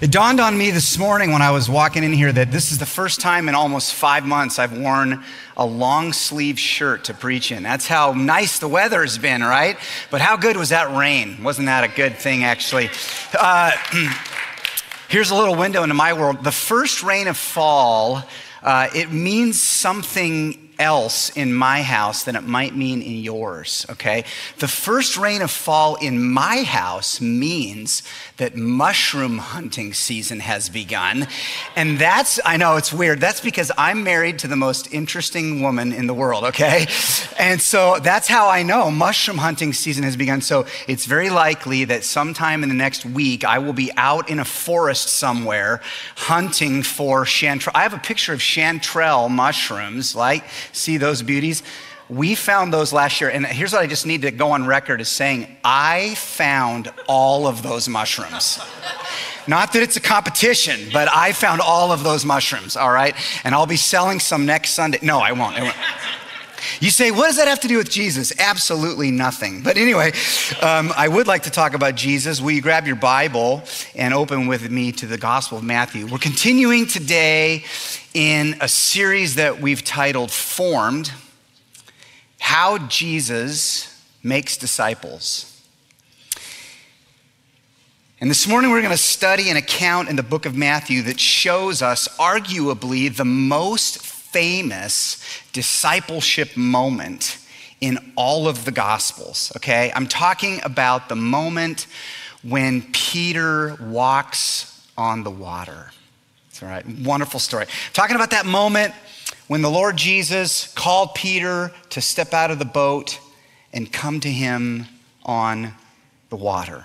It dawned on me this morning when I was walking in here that this is the first time in almost five months I've worn a long sleeve shirt to preach in. That's how nice the weather has been, right? But how good was that rain? Wasn't that a good thing, actually? Uh, here's a little window into my world. The first rain of fall, uh, it means something else in my house than it might mean in yours, okay? The first rain of fall in my house means that mushroom hunting season has begun. And that's, I know it's weird, that's because I'm married to the most interesting woman in the world, okay? And so that's how I know mushroom hunting season has begun. So it's very likely that sometime in the next week, I will be out in a forest somewhere hunting for chanterelle. I have a picture of chanterelle mushrooms, like, see those beauties? We found those last year, and here's what I just need to go on record as saying I found all of those mushrooms. Not that it's a competition, but I found all of those mushrooms, all right? And I'll be selling some next Sunday. No, I won't. I won't. You say, what does that have to do with Jesus? Absolutely nothing. But anyway, um, I would like to talk about Jesus. Will you grab your Bible and open with me to the Gospel of Matthew? We're continuing today in a series that we've titled Formed How Jesus Makes Disciples. And this morning we're going to study an account in the book of Matthew that shows us arguably the most famous discipleship moment in all of the Gospels, okay? I'm talking about the moment when Peter walks on the water. It's all right, wonderful story. Talking about that moment when the Lord Jesus called Peter to step out of the boat and come to him on the water.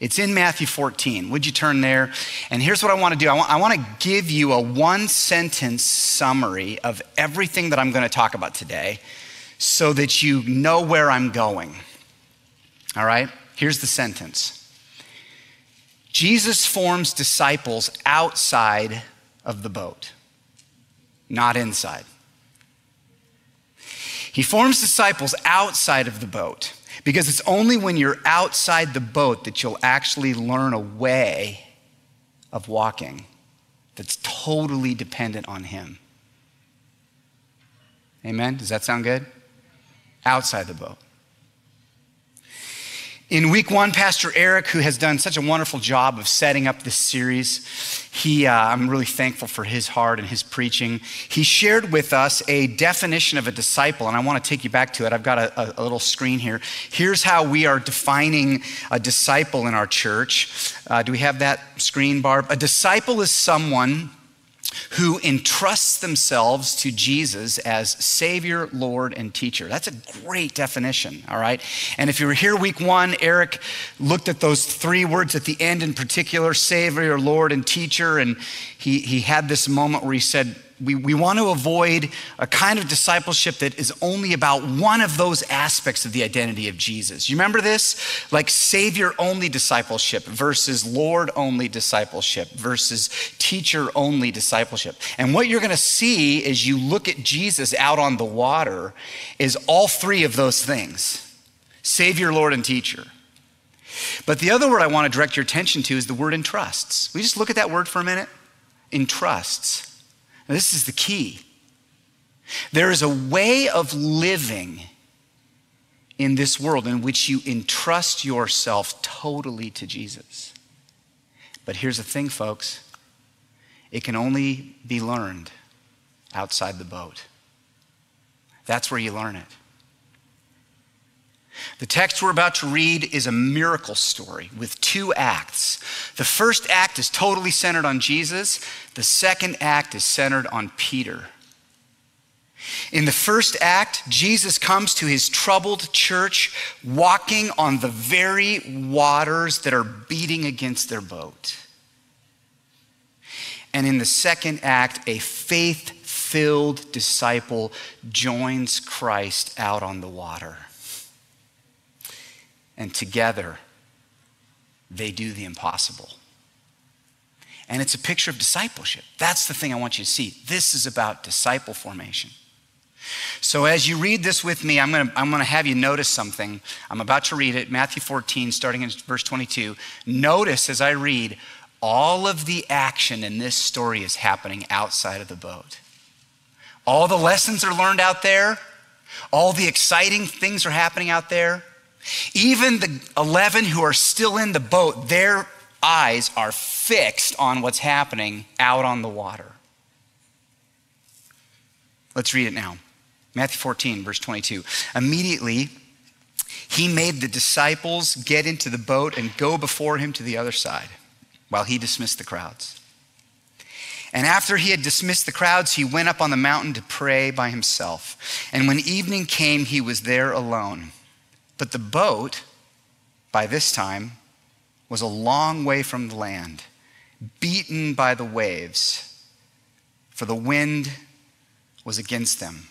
It's in Matthew 14. Would you turn there? And here's what I want to do I want, I want to give you a one sentence summary of everything that I'm going to talk about today so that you know where I'm going. All right? Here's the sentence Jesus forms disciples outside of the boat, not inside. He forms disciples outside of the boat because it's only when you're outside the boat that you'll actually learn a way of walking that's totally dependent on Him. Amen? Does that sound good? Outside the boat. In week one, Pastor Eric, who has done such a wonderful job of setting up this series, he, uh, I'm really thankful for his heart and his preaching. He shared with us a definition of a disciple, and I want to take you back to it. I've got a, a little screen here. Here's how we are defining a disciple in our church. Uh, do we have that screen, Barb? A disciple is someone who entrusts themselves to Jesus as Savior, Lord, and Teacher. That's a great definition, all right? And if you were here week one, Eric looked at those three words at the end in particular Savior, Lord, and Teacher, and he, he had this moment where he said, we, we want to avoid a kind of discipleship that is only about one of those aspects of the identity of Jesus. You remember this? Like Savior only discipleship versus Lord only discipleship versus teacher only discipleship. And what you're going to see as you look at Jesus out on the water is all three of those things Savior, Lord, and teacher. But the other word I want to direct your attention to is the word entrusts. We just look at that word for a minute? Entrusts. Now, this is the key. There is a way of living in this world in which you entrust yourself totally to Jesus. But here's the thing, folks it can only be learned outside the boat. That's where you learn it. The text we're about to read is a miracle story with two acts. The first act is totally centered on Jesus, the second act is centered on Peter. In the first act, Jesus comes to his troubled church walking on the very waters that are beating against their boat. And in the second act, a faith filled disciple joins Christ out on the water and together they do the impossible. And it's a picture of discipleship. That's the thing I want you to see. This is about disciple formation. So, as you read this with me, I'm going to I'm going to have you notice something. I'm about to read it, Matthew 14, starting in verse 22. Notice as I read, all of the action in this story is happening outside of the boat. All the lessons are learned out there, all the exciting things are happening out there. Even the 11 who are still in the boat, their eyes are fixed on what's happening out on the water. Let's read it now. Matthew 14, verse 22. Immediately, he made the disciples get into the boat and go before him to the other side while he dismissed the crowds. And after he had dismissed the crowds, he went up on the mountain to pray by himself. And when evening came, he was there alone. But the boat, by this time, was a long way from the land, beaten by the waves, for the wind was against them.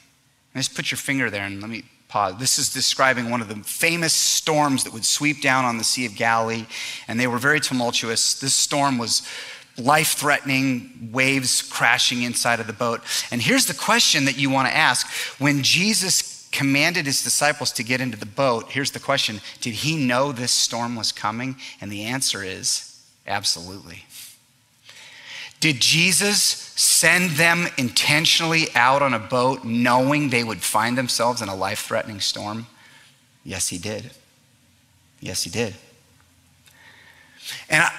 just put your finger there and let me pause. This is describing one of the famous storms that would sweep down on the Sea of Galilee, and they were very tumultuous. This storm was life threatening, waves crashing inside of the boat. And here's the question that you want to ask when Jesus commanded his disciples to get into the boat, here's the question Did he know this storm was coming? And the answer is absolutely. Did Jesus send them intentionally out on a boat knowing they would find themselves in a life threatening storm? Yes, he did. Yes, he did. And I,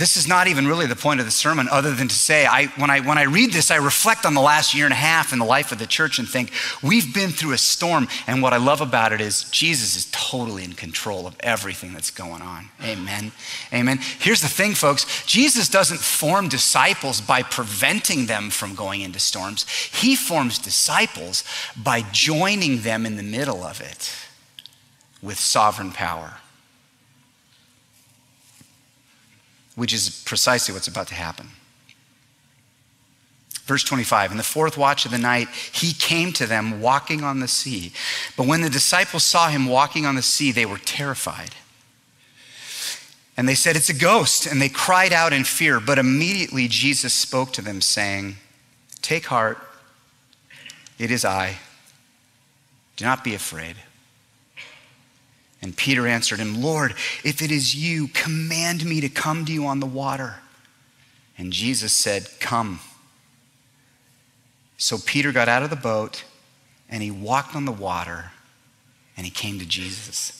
this is not even really the point of the sermon, other than to say, I, when, I, when I read this, I reflect on the last year and a half in the life of the church and think, we've been through a storm. And what I love about it is Jesus is totally in control of everything that's going on. Amen. Amen. Here's the thing, folks Jesus doesn't form disciples by preventing them from going into storms, He forms disciples by joining them in the middle of it with sovereign power. Which is precisely what's about to happen. Verse 25, in the fourth watch of the night, he came to them walking on the sea. But when the disciples saw him walking on the sea, they were terrified. And they said, It's a ghost. And they cried out in fear. But immediately Jesus spoke to them, saying, Take heart, it is I. Do not be afraid. And Peter answered him, Lord, if it is you, command me to come to you on the water. And Jesus said, Come. So Peter got out of the boat and he walked on the water and he came to Jesus.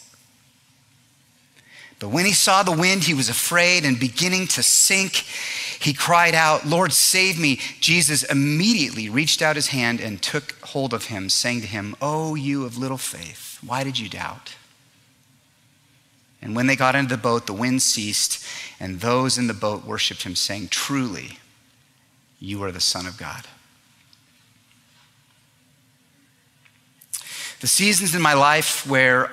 But when he saw the wind, he was afraid and beginning to sink. He cried out, Lord, save me. Jesus immediately reached out his hand and took hold of him, saying to him, Oh, you of little faith, why did you doubt? And when they got into the boat, the wind ceased, and those in the boat worshiped him, saying, Truly, you are the Son of God. The seasons in my life where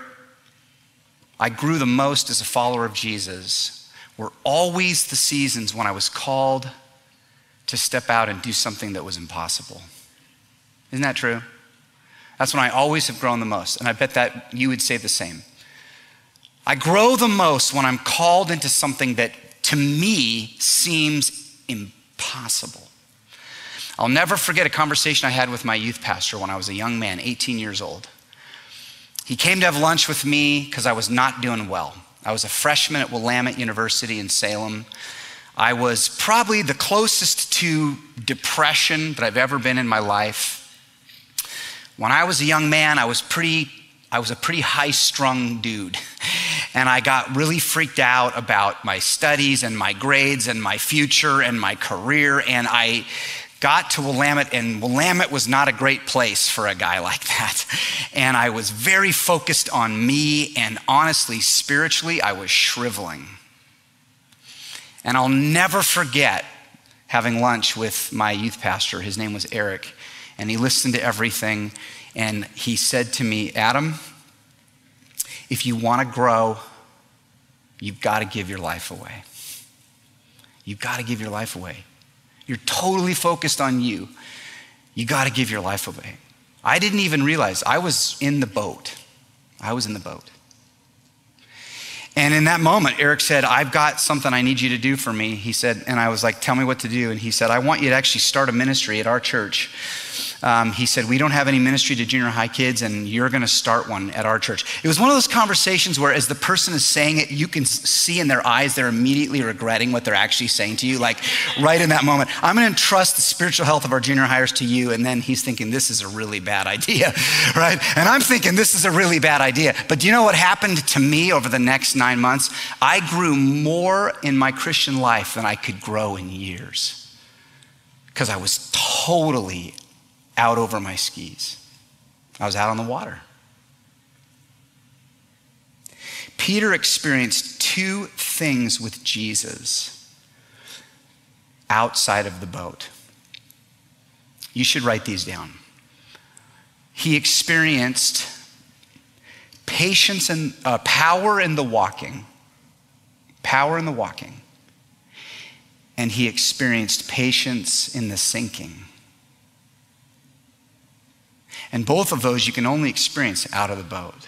I grew the most as a follower of Jesus were always the seasons when I was called to step out and do something that was impossible. Isn't that true? That's when I always have grown the most. And I bet that you would say the same. I grow the most when I'm called into something that to me seems impossible. I'll never forget a conversation I had with my youth pastor when I was a young man, 18 years old. He came to have lunch with me because I was not doing well. I was a freshman at Willamette University in Salem. I was probably the closest to depression that I've ever been in my life. When I was a young man, I was pretty I was a pretty high strung dude. And I got really freaked out about my studies and my grades and my future and my career. And I got to Willamette, and Willamette was not a great place for a guy like that. And I was very focused on me, and honestly, spiritually, I was shriveling. And I'll never forget having lunch with my youth pastor. His name was Eric, and he listened to everything. And he said to me, Adam, if you want to grow, you've got to give your life away. You've got to give your life away. You're totally focused on you. You got to give your life away. I didn't even realize I was in the boat. I was in the boat. And in that moment, Eric said, I've got something I need you to do for me. He said, and I was like, tell me what to do. And he said, I want you to actually start a ministry at our church um, he said, We don't have any ministry to junior high kids, and you're going to start one at our church. It was one of those conversations where, as the person is saying it, you can see in their eyes they're immediately regretting what they're actually saying to you, like right in that moment. I'm going to entrust the spiritual health of our junior highers to you. And then he's thinking, This is a really bad idea, right? And I'm thinking, This is a really bad idea. But do you know what happened to me over the next nine months? I grew more in my Christian life than I could grow in years because I was totally out over my skis. I was out on the water. Peter experienced two things with Jesus outside of the boat. You should write these down. He experienced patience and uh, power in the walking, power in the walking, and he experienced patience in the sinking. And both of those you can only experience out of the boat.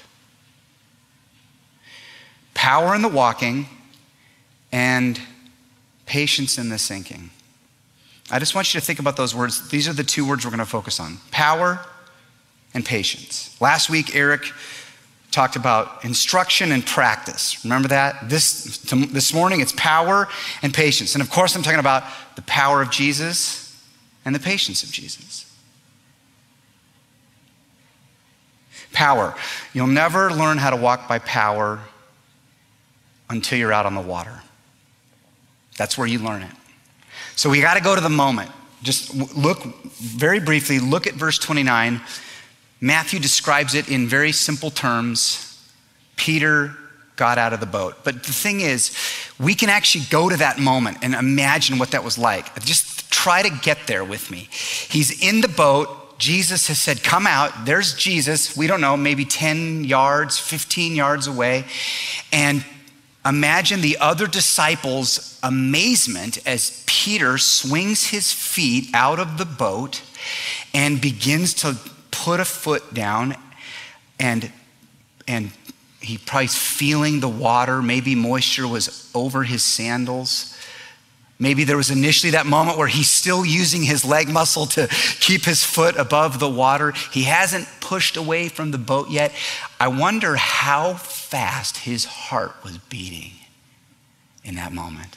Power in the walking and patience in the sinking. I just want you to think about those words. These are the two words we're going to focus on power and patience. Last week, Eric talked about instruction and practice. Remember that? This, this morning, it's power and patience. And of course, I'm talking about the power of Jesus and the patience of Jesus. Power. You'll never learn how to walk by power until you're out on the water. That's where you learn it. So we got to go to the moment. Just look very briefly, look at verse 29. Matthew describes it in very simple terms. Peter got out of the boat. But the thing is, we can actually go to that moment and imagine what that was like. Just try to get there with me. He's in the boat. Jesus has said, Come out. There's Jesus. We don't know, maybe 10 yards, 15 yards away. And imagine the other disciples' amazement as Peter swings his feet out of the boat and begins to put a foot down and and he probably feeling the water maybe moisture was over his sandals Maybe there was initially that moment where he's still using his leg muscle to keep his foot above the water. He hasn't pushed away from the boat yet. I wonder how fast his heart was beating in that moment.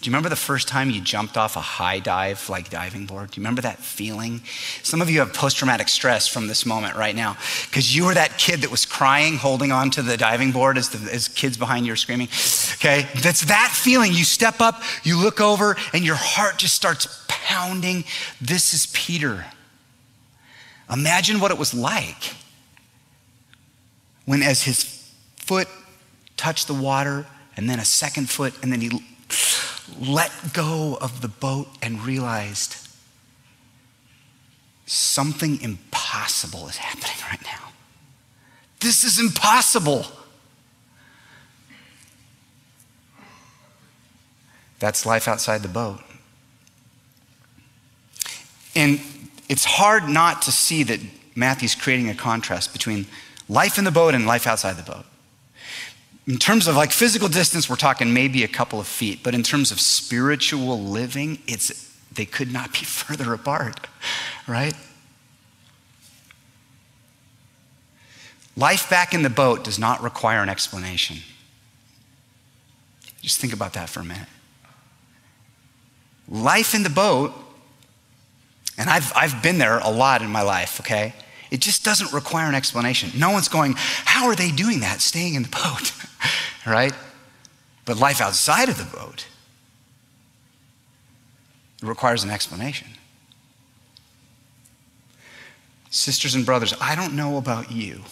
Do you remember the first time you jumped off a high dive, like diving board? Do you remember that feeling? Some of you have post traumatic stress from this moment right now because you were that kid that was crying, holding on to the diving board as, the, as kids behind you are screaming. Okay? That's that feeling. You step up, you look over, and your heart just starts pounding. This is Peter. Imagine what it was like when, as his foot touched the water, and then a second foot, and then he let go of the boat and realized something impossible is happening right now. This is impossible. That's life outside the boat. And it's hard not to see that Matthew's creating a contrast between life in the boat and life outside the boat. In terms of like physical distance, we're talking maybe a couple of feet, but in terms of spiritual living, it's they could not be further apart, right? Life back in the boat does not require an explanation. Just think about that for a minute. Life in the boat, and I've, I've been there a lot in my life, okay? It just doesn't require an explanation. No one's going, How are they doing that, staying in the boat? right? But life outside of the boat requires an explanation. Sisters and brothers, I don't know about you,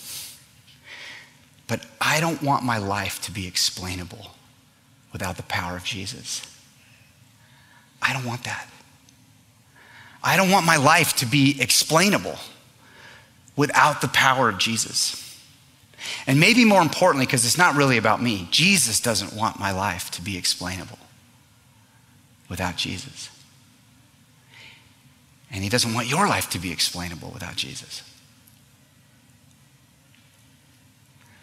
but I don't want my life to be explainable without the power of Jesus. I don't want that. I don't want my life to be explainable without the power of Jesus. And maybe more importantly, because it's not really about me, Jesus doesn't want my life to be explainable without Jesus. And He doesn't want your life to be explainable without Jesus.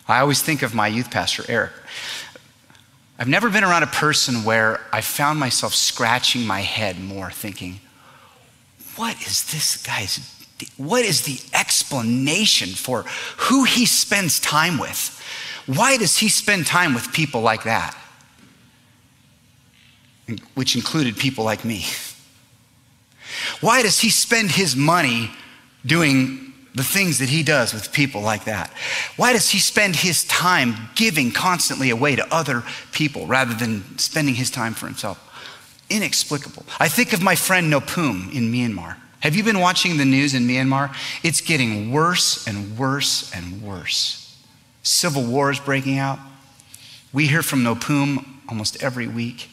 I always think of my youth pastor, Eric. I've never been around a person where I found myself scratching my head more, thinking, what is this guy's what is the explanation for who he spends time with? Why does he spend time with people like that? Which included people like me. Why does he spend his money doing the things that he does with people like that? Why does he spend his time giving constantly away to other people rather than spending his time for himself? Inexplicable. I think of my friend Nopum in Myanmar. Have you been watching the news in Myanmar? It's getting worse and worse and worse. Civil war is breaking out. We hear from Nopum almost every week.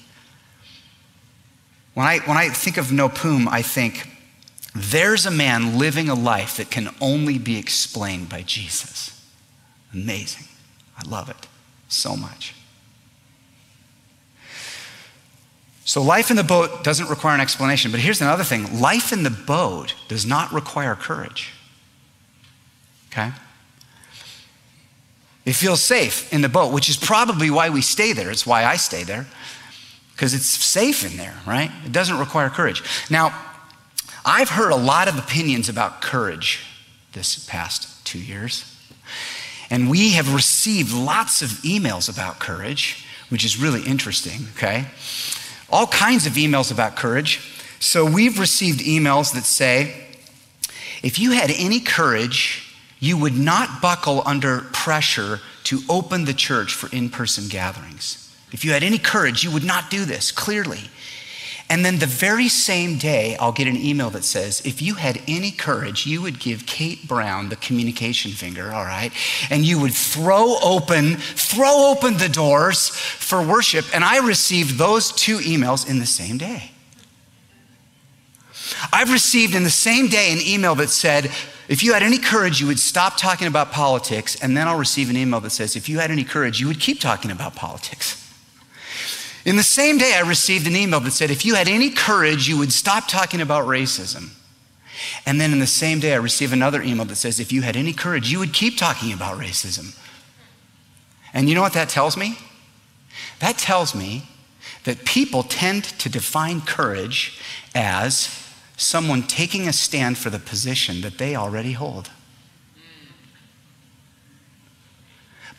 When I, when I think of Nopum, I think there's a man living a life that can only be explained by Jesus. Amazing. I love it so much. So, life in the boat doesn't require an explanation. But here's another thing life in the boat does not require courage. Okay? It feels safe in the boat, which is probably why we stay there. It's why I stay there, because it's safe in there, right? It doesn't require courage. Now, I've heard a lot of opinions about courage this past two years. And we have received lots of emails about courage, which is really interesting, okay? All kinds of emails about courage. So we've received emails that say, if you had any courage, you would not buckle under pressure to open the church for in person gatherings. If you had any courage, you would not do this, clearly. And then the very same day, I'll get an email that says, if you had any courage, you would give Kate Brown the communication finger, all right? And you would throw open, throw open the doors for worship. And I received those two emails in the same day. I've received in the same day an email that said, if you had any courage, you would stop talking about politics. And then I'll receive an email that says, if you had any courage, you would keep talking about politics. In the same day, I received an email that said, if you had any courage, you would stop talking about racism. And then in the same day, I received another email that says, if you had any courage, you would keep talking about racism. And you know what that tells me? That tells me that people tend to define courage as someone taking a stand for the position that they already hold.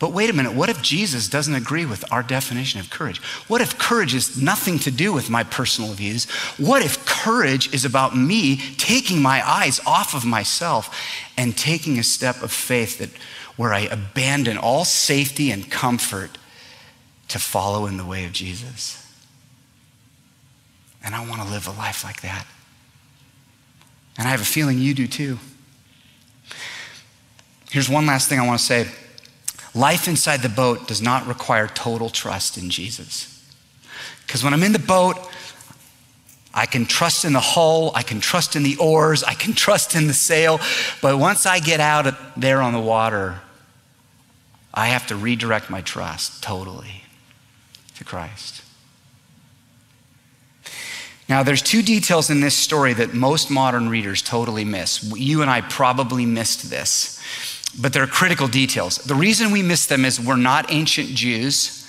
But wait a minute, what if Jesus doesn't agree with our definition of courage? What if courage is nothing to do with my personal views? What if courage is about me taking my eyes off of myself and taking a step of faith that where I abandon all safety and comfort to follow in the way of Jesus? And I want to live a life like that. And I have a feeling you do too. Here's one last thing I want to say life inside the boat does not require total trust in Jesus. Because when I'm in the boat, I can trust in the hull, I can trust in the oars, I can trust in the sail. But once I get out there on the water, I have to redirect my trust totally to Christ. Now, there's two details in this story that most modern readers totally miss. You and I probably missed this, but they're critical details. The reason we miss them is we're not ancient Jews.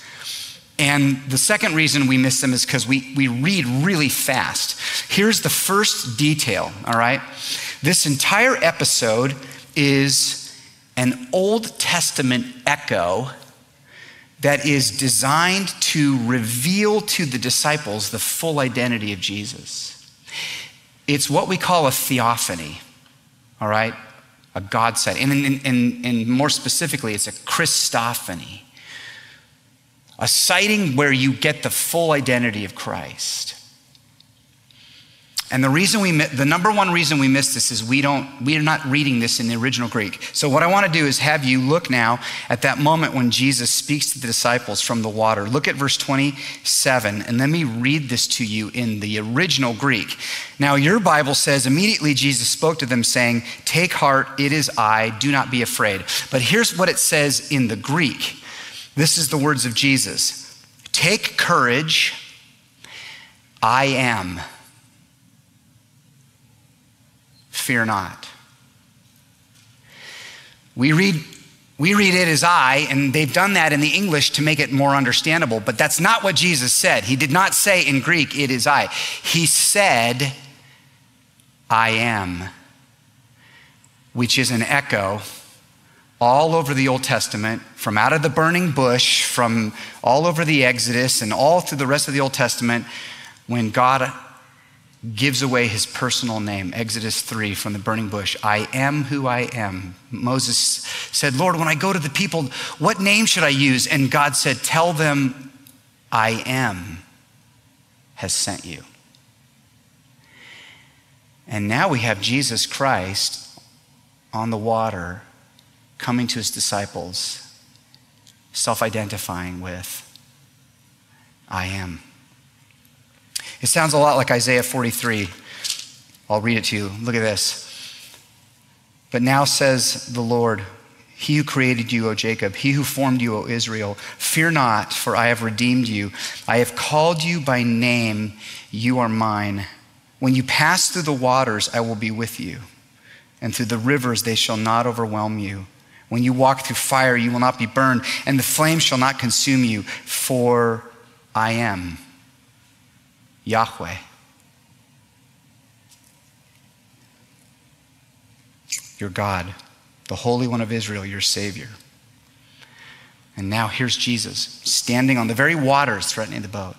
And the second reason we miss them is because we, we read really fast. Here's the first detail, all right? This entire episode is an Old Testament echo that is designed to reveal to the disciples the full identity of Jesus. It's what we call a theophany, all right? A God sighting. And, and, and more specifically, it's a Christophany, a sighting where you get the full identity of Christ. And the reason we, the number one reason we miss this is we don't, we are not reading this in the original Greek. So what I want to do is have you look now at that moment when Jesus speaks to the disciples from the water. Look at verse 27, and let me read this to you in the original Greek. Now your Bible says immediately Jesus spoke to them saying, "Take heart, it is I. Do not be afraid." But here's what it says in the Greek. This is the words of Jesus. Take courage. I am. Fear not. We read, we read it as I, and they've done that in the English to make it more understandable, but that's not what Jesus said. He did not say in Greek, it is I. He said, I am. which is an echo all over the Old Testament, from out of the burning bush, from all over the Exodus, and all through the rest of the Old Testament, when God gives away his personal name. Exodus 3 from the burning bush I am who I am. Moses said, Lord, when I go to the people, what name should I use? And God said, Tell them, I am has sent you. And now we have Jesus Christ on the water coming to his disciples, self identifying with, I am. It sounds a lot like Isaiah 43. I'll read it to you. Look at this. But now says the Lord, He who created you, O Jacob, He who formed you, O Israel, fear not, for I have redeemed you. I have called you by name, you are mine. When you pass through the waters, I will be with you, and through the rivers, they shall not overwhelm you. When you walk through fire, you will not be burned, and the flame shall not consume you, for I am Yahweh. Your God, the Holy One of Israel, your Savior. And now here's Jesus standing on the very waters threatening the boat,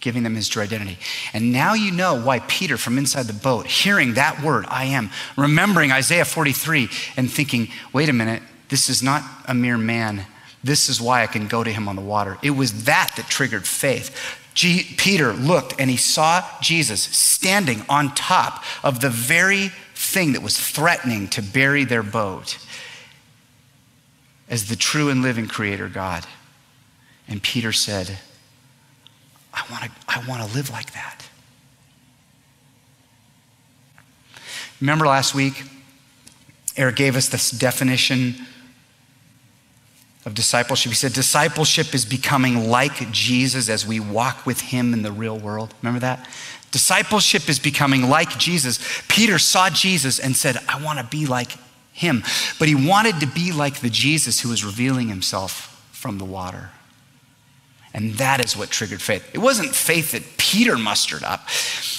giving them his true identity. And now you know why Peter, from inside the boat, hearing that word, I am, remembering Isaiah 43 and thinking, wait a minute, this is not a mere man. This is why I can go to him on the water. It was that that triggered faith. G- Peter looked and he saw Jesus standing on top of the very thing that was threatening to bury their boat as the true and living creator God. And Peter said, I want to I want to live like that. Remember last week, Eric gave us this definition of discipleship. He said, Discipleship is becoming like Jesus as we walk with him in the real world. Remember that? Discipleship is becoming like Jesus. Peter saw Jesus and said, I want to be like him. But he wanted to be like the Jesus who was revealing himself from the water. And that is what triggered faith. It wasn't faith that Peter mustered up.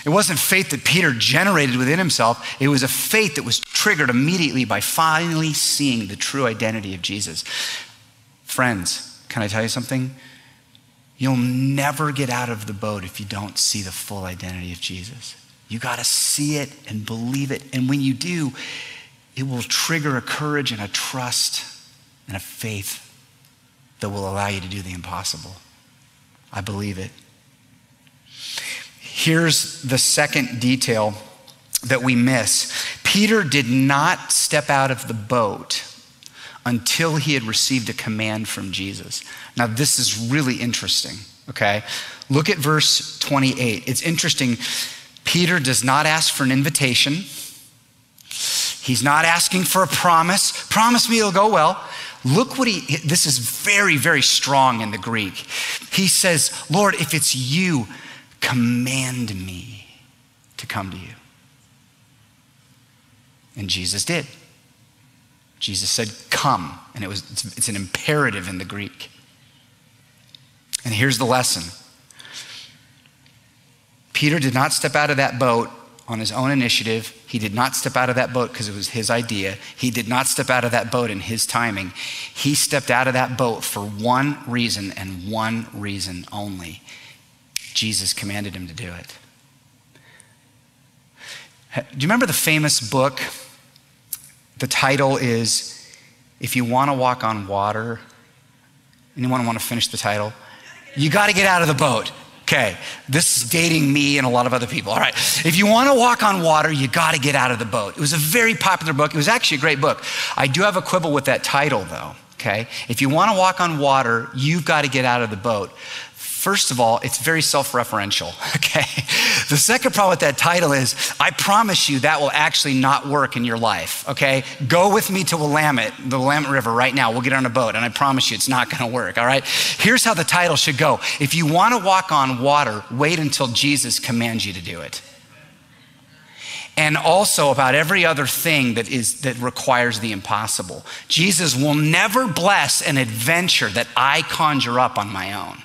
It wasn't faith that Peter generated within himself. It was a faith that was triggered immediately by finally seeing the true identity of Jesus. Friends, can I tell you something? You'll never get out of the boat if you don't see the full identity of Jesus. You got to see it and believe it. And when you do, it will trigger a courage and a trust and a faith that will allow you to do the impossible. I believe it. Here's the second detail that we miss Peter did not step out of the boat until he had received a command from Jesus. Now, this is really interesting, okay? Look at verse 28. It's interesting. Peter does not ask for an invitation, he's not asking for a promise. Promise me it'll go well. Look what he, this is very, very strong in the Greek. He says, Lord, if it's you, command me to come to you. And Jesus did. Jesus said, Come. And it was, it's, it's an imperative in the Greek. And here's the lesson Peter did not step out of that boat on his own initiative. He did not step out of that boat because it was his idea. He did not step out of that boat in his timing. He stepped out of that boat for one reason and one reason only Jesus commanded him to do it. Do you remember the famous book the title is If You Want to Walk on Water. Anyone want to finish the title? You got to get out of the boat. Okay, this is dating me and a lot of other people. All right, if you want to walk on water, you got to get out of the boat. It was a very popular book. It was actually a great book. I do have a quibble with that title, though. Okay, if you want to walk on water, you've got to get out of the boat. First of all, it's very self referential, okay? The second problem with that title is I promise you that will actually not work in your life, okay? Go with me to Willamette, the Willamette River right now. We'll get on a boat, and I promise you it's not gonna work, all right? Here's how the title should go If you wanna walk on water, wait until Jesus commands you to do it. And also about every other thing that, is, that requires the impossible. Jesus will never bless an adventure that I conjure up on my own.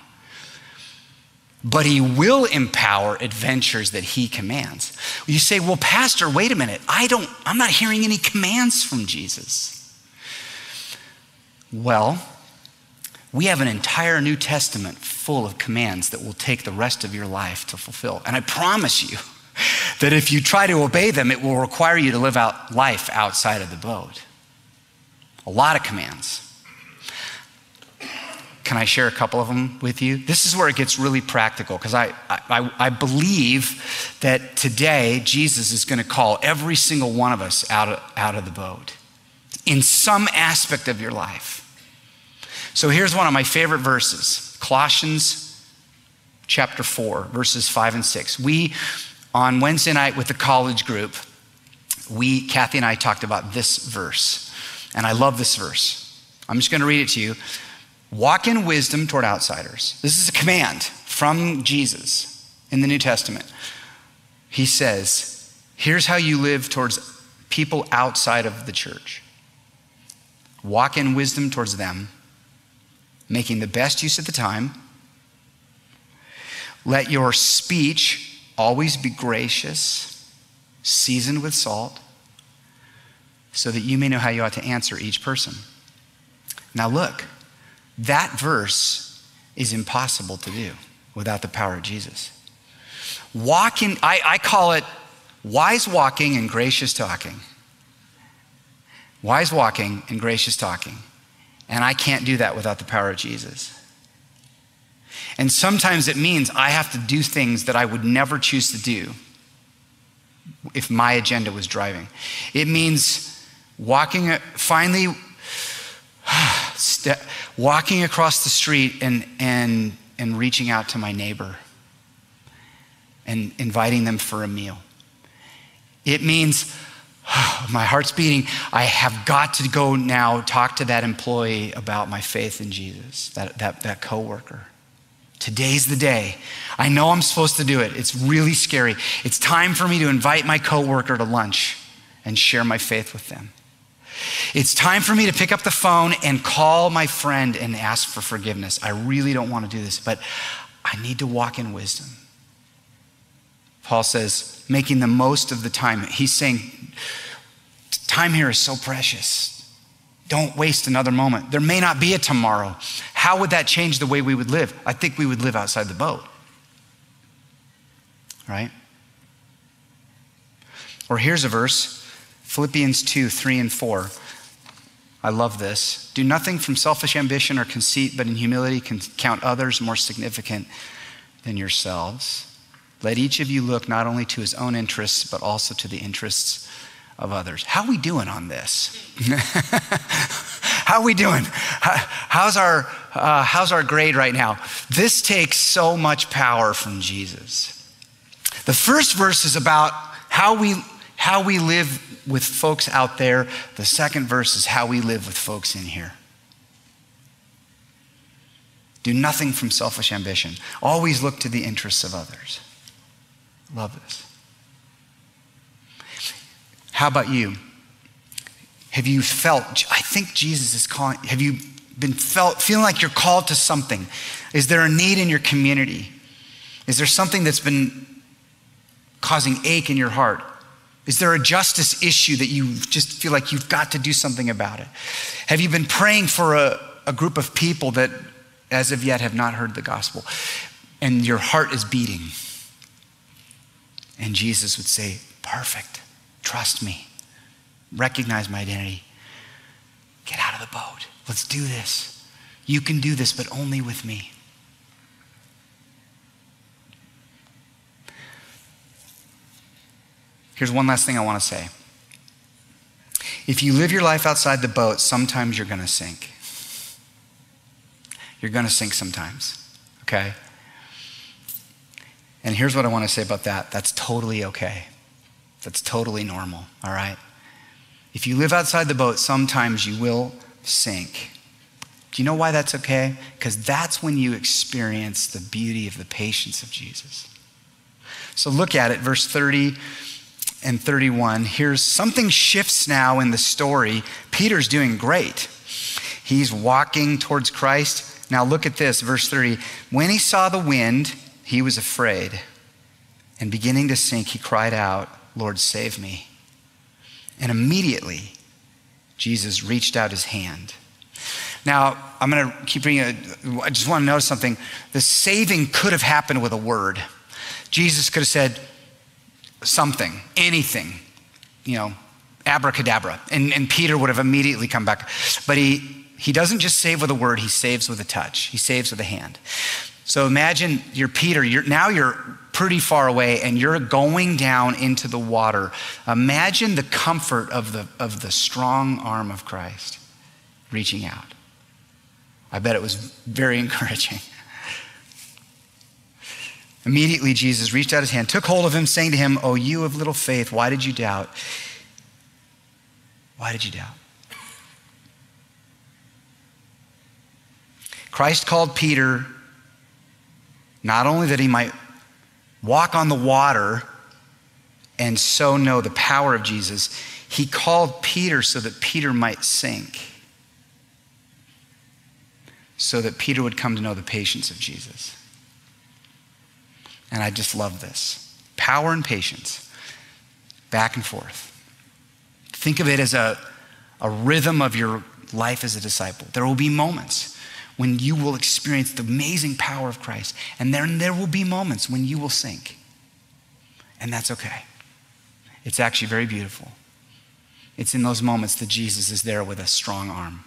But he will empower adventures that he commands. You say, "Well, pastor, wait a minute. I don't I'm not hearing any commands from Jesus." Well, we have an entire New Testament full of commands that will take the rest of your life to fulfill. And I promise you that if you try to obey them, it will require you to live out life outside of the boat. A lot of commands. Can I share a couple of them with you? This is where it gets really practical because I, I, I, believe that today Jesus is going to call every single one of us out of, out of the boat in some aspect of your life. So here's one of my favorite verses Colossians chapter 4, verses 5 and 6. We, on Wednesday night with the college group, we, Kathy and I, talked about this verse. And I love this verse. I'm just going to read it to you. Walk in wisdom toward outsiders. This is a command from Jesus in the New Testament. He says, Here's how you live towards people outside of the church. Walk in wisdom towards them, making the best use of the time. Let your speech always be gracious, seasoned with salt, so that you may know how you ought to answer each person. Now, look. That verse is impossible to do without the power of Jesus. Walking, I, I call it wise walking and gracious talking. Wise walking and gracious talking. And I can't do that without the power of Jesus. And sometimes it means I have to do things that I would never choose to do if my agenda was driving. It means walking, uh, finally Ste- walking across the street and, and, and reaching out to my neighbor and inviting them for a meal. It means oh, my heart's beating. I have got to go now talk to that employee about my faith in Jesus, that, that, that coworker. Today's the day. I know I'm supposed to do it. It's really scary. It's time for me to invite my coworker to lunch and share my faith with them. It's time for me to pick up the phone and call my friend and ask for forgiveness. I really don't want to do this, but I need to walk in wisdom. Paul says, making the most of the time. He's saying, time here is so precious. Don't waste another moment. There may not be a tomorrow. How would that change the way we would live? I think we would live outside the boat. Right? Or here's a verse Philippians 2 3 and 4. I love this. Do nothing from selfish ambition or conceit, but in humility count others more significant than yourselves. Let each of you look not only to his own interests, but also to the interests of others. How are we doing on this? How are we doing? How's our, uh, how's our grade right now? This takes so much power from Jesus. The first verse is about how we, how we live with folks out there. The second verse is how we live with folks in here. Do nothing from selfish ambition. Always look to the interests of others. Love this. How about you? Have you felt, I think Jesus is calling, have you been felt, feeling like you're called to something? Is there a need in your community? Is there something that's been causing ache in your heart? Is there a justice issue that you just feel like you've got to do something about it? Have you been praying for a, a group of people that, as of yet, have not heard the gospel? And your heart is beating. And Jesus would say, Perfect. Trust me. Recognize my identity. Get out of the boat. Let's do this. You can do this, but only with me. Here's one last thing I want to say. If you live your life outside the boat, sometimes you're going to sink. You're going to sink sometimes, okay? And here's what I want to say about that that's totally okay. That's totally normal, all right? If you live outside the boat, sometimes you will sink. Do you know why that's okay? Because that's when you experience the beauty of the patience of Jesus. So look at it, verse 30 and 31, here's something shifts now in the story. Peter's doing great. He's walking towards Christ. Now look at this, verse 30. When he saw the wind he was afraid, and beginning to sink, he cried out, Lord, save me. And immediately, Jesus reached out his hand. Now, I'm going to keep. It. I just want to notice something. The saving could have happened with a word. Jesus could have said something, anything, you know, abracadabra. And, and Peter would have immediately come back. But he, he doesn't just save with a word, he saves with a touch, he saves with a hand. So imagine you're Peter, you're, now you're pretty far away and you're going down into the water. Imagine the comfort of the, of the strong arm of Christ reaching out. I bet it was very encouraging. Immediately, Jesus reached out his hand, took hold of him, saying to him, Oh, you of little faith, why did you doubt? Why did you doubt? Christ called Peter not only that he might walk on the water and so know the power of Jesus, he called Peter so that Peter might sink, so that Peter would come to know the patience of Jesus. And I just love this power and patience, back and forth. Think of it as a, a rhythm of your life as a disciple. There will be moments when you will experience the amazing power of Christ, and then there will be moments when you will sink. And that's okay. It's actually very beautiful. It's in those moments that Jesus is there with a strong arm.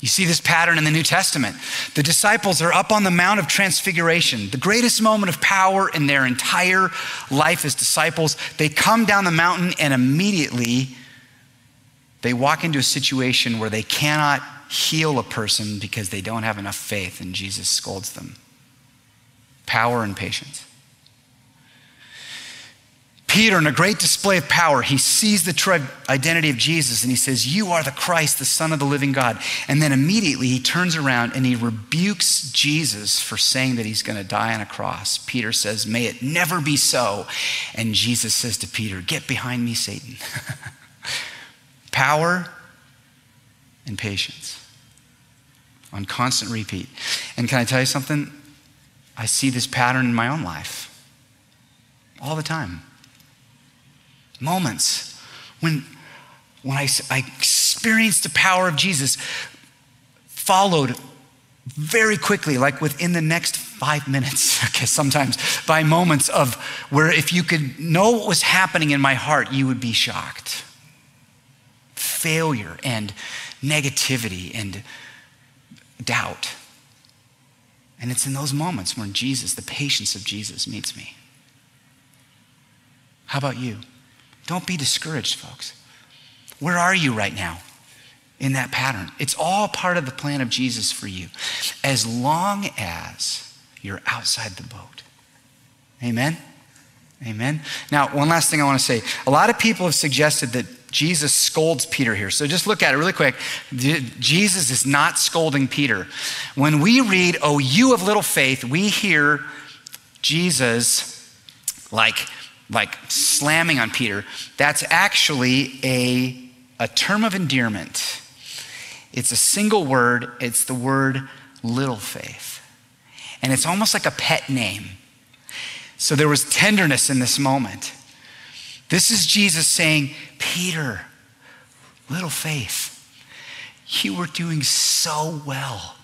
You see this pattern in the New Testament. The disciples are up on the Mount of Transfiguration, the greatest moment of power in their entire life as disciples. They come down the mountain and immediately they walk into a situation where they cannot heal a person because they don't have enough faith, and Jesus scolds them. Power and patience. Peter, in a great display of power, he sees the true identity of Jesus and he says, You are the Christ, the Son of the living God. And then immediately he turns around and he rebukes Jesus for saying that he's going to die on a cross. Peter says, May it never be so. And Jesus says to Peter, Get behind me, Satan. power and patience on constant repeat. And can I tell you something? I see this pattern in my own life all the time moments when, when I, I experienced the power of Jesus, followed very quickly, like within the next five minutes, okay, sometimes by moments of where if you could know what was happening in my heart, you would be shocked. Failure and negativity and doubt. And it's in those moments when Jesus, the patience of Jesus, meets me. How about you? Don't be discouraged, folks. Where are you right now in that pattern? It's all part of the plan of Jesus for you, as long as you're outside the boat. Amen? Amen. Now, one last thing I want to say. A lot of people have suggested that Jesus scolds Peter here. So just look at it really quick. Jesus is not scolding Peter. When we read, Oh, you of little faith, we hear Jesus like like slamming on Peter, that's actually a, a term of endearment. It's a single word, it's the word little faith. And it's almost like a pet name. So there was tenderness in this moment. This is Jesus saying, Peter, little faith, you were doing so well.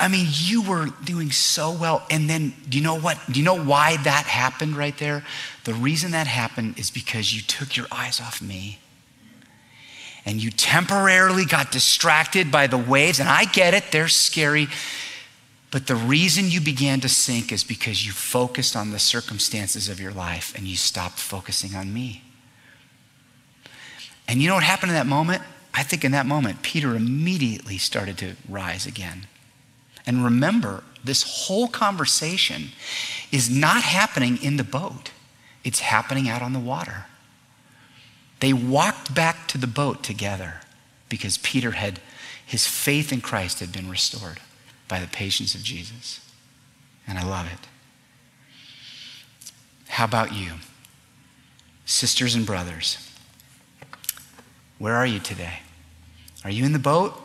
I mean, you were doing so well. And then, do you know what? Do you know why that happened right there? The reason that happened is because you took your eyes off me. And you temporarily got distracted by the waves. And I get it, they're scary. But the reason you began to sink is because you focused on the circumstances of your life and you stopped focusing on me. And you know what happened in that moment? I think in that moment, Peter immediately started to rise again. And remember, this whole conversation is not happening in the boat, it's happening out on the water. They walked back to the boat together because Peter had, his faith in Christ had been restored by the patience of Jesus. And I love it. How about you? Sisters and brothers, where are you today? Are you in the boat?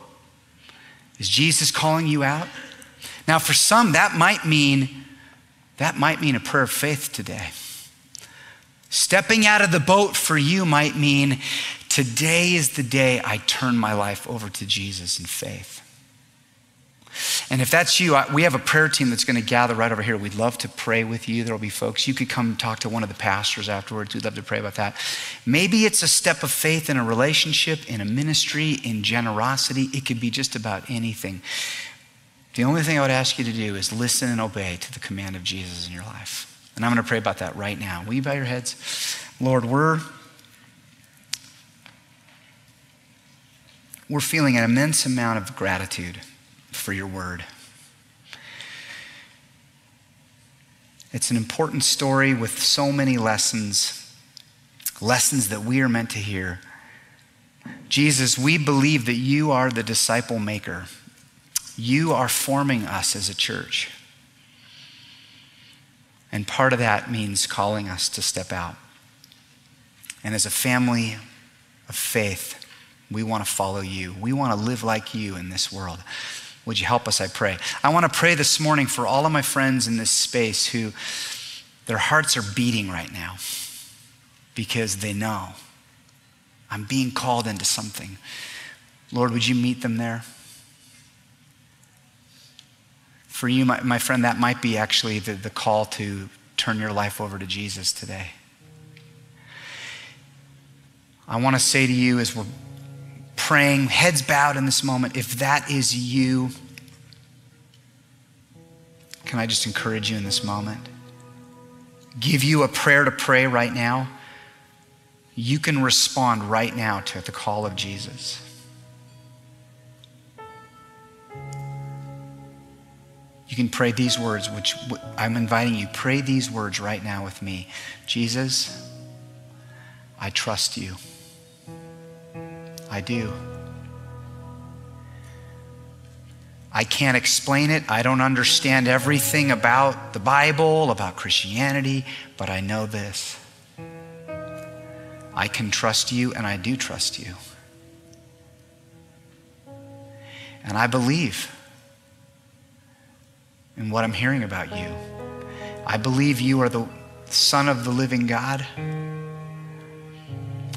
Is Jesus calling you out? Now, for some, that might mean That might mean a prayer of faith today. Stepping out of the boat for you might mean today is the day I turn my life over to Jesus in faith. And if that's you, we have a prayer team that's going to gather right over here. We'd love to pray with you. There'll be folks. You could come talk to one of the pastors afterwards. We'd love to pray about that. Maybe it's a step of faith in a relationship, in a ministry, in generosity. It could be just about anything. The only thing I would ask you to do is listen and obey to the command of Jesus in your life. And I'm going to pray about that right now. Will you bow your heads? Lord, we're we're feeling an immense amount of gratitude for your word. It's an important story with so many lessons, lessons that we are meant to hear. Jesus, we believe that you are the disciple maker. You are forming us as a church. And part of that means calling us to step out. And as a family of faith, we want to follow you. We want to live like you in this world. Would you help us, I pray? I want to pray this morning for all of my friends in this space who their hearts are beating right now because they know I'm being called into something. Lord, would you meet them there? For you, my, my friend, that might be actually the, the call to turn your life over to Jesus today. I want to say to you as we're praying, heads bowed in this moment, if that is you, can I just encourage you in this moment? Give you a prayer to pray right now. You can respond right now to the call of Jesus. You can pray these words, which I'm inviting you, pray these words right now with me. Jesus, I trust you. I do. I can't explain it. I don't understand everything about the Bible, about Christianity, but I know this. I can trust you, and I do trust you. And I believe in what I'm hearing about you. I believe you are the Son of the living God.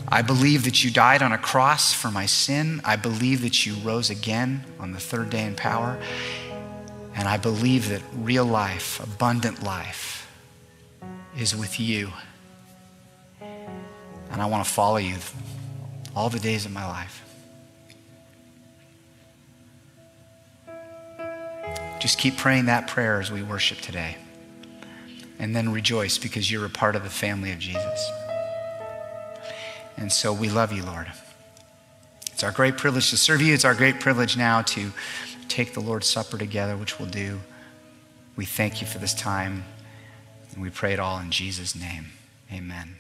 I believe that you died on a cross for my sin. I believe that you rose again on the third day in power. And I believe that real life, abundant life, is with you. And I want to follow you all the days of my life. Just keep praying that prayer as we worship today. And then rejoice because you're a part of the family of Jesus. And so we love you, Lord. It's our great privilege to serve you. It's our great privilege now to take the Lord's Supper together, which we'll do. We thank you for this time. And we pray it all in Jesus' name. Amen.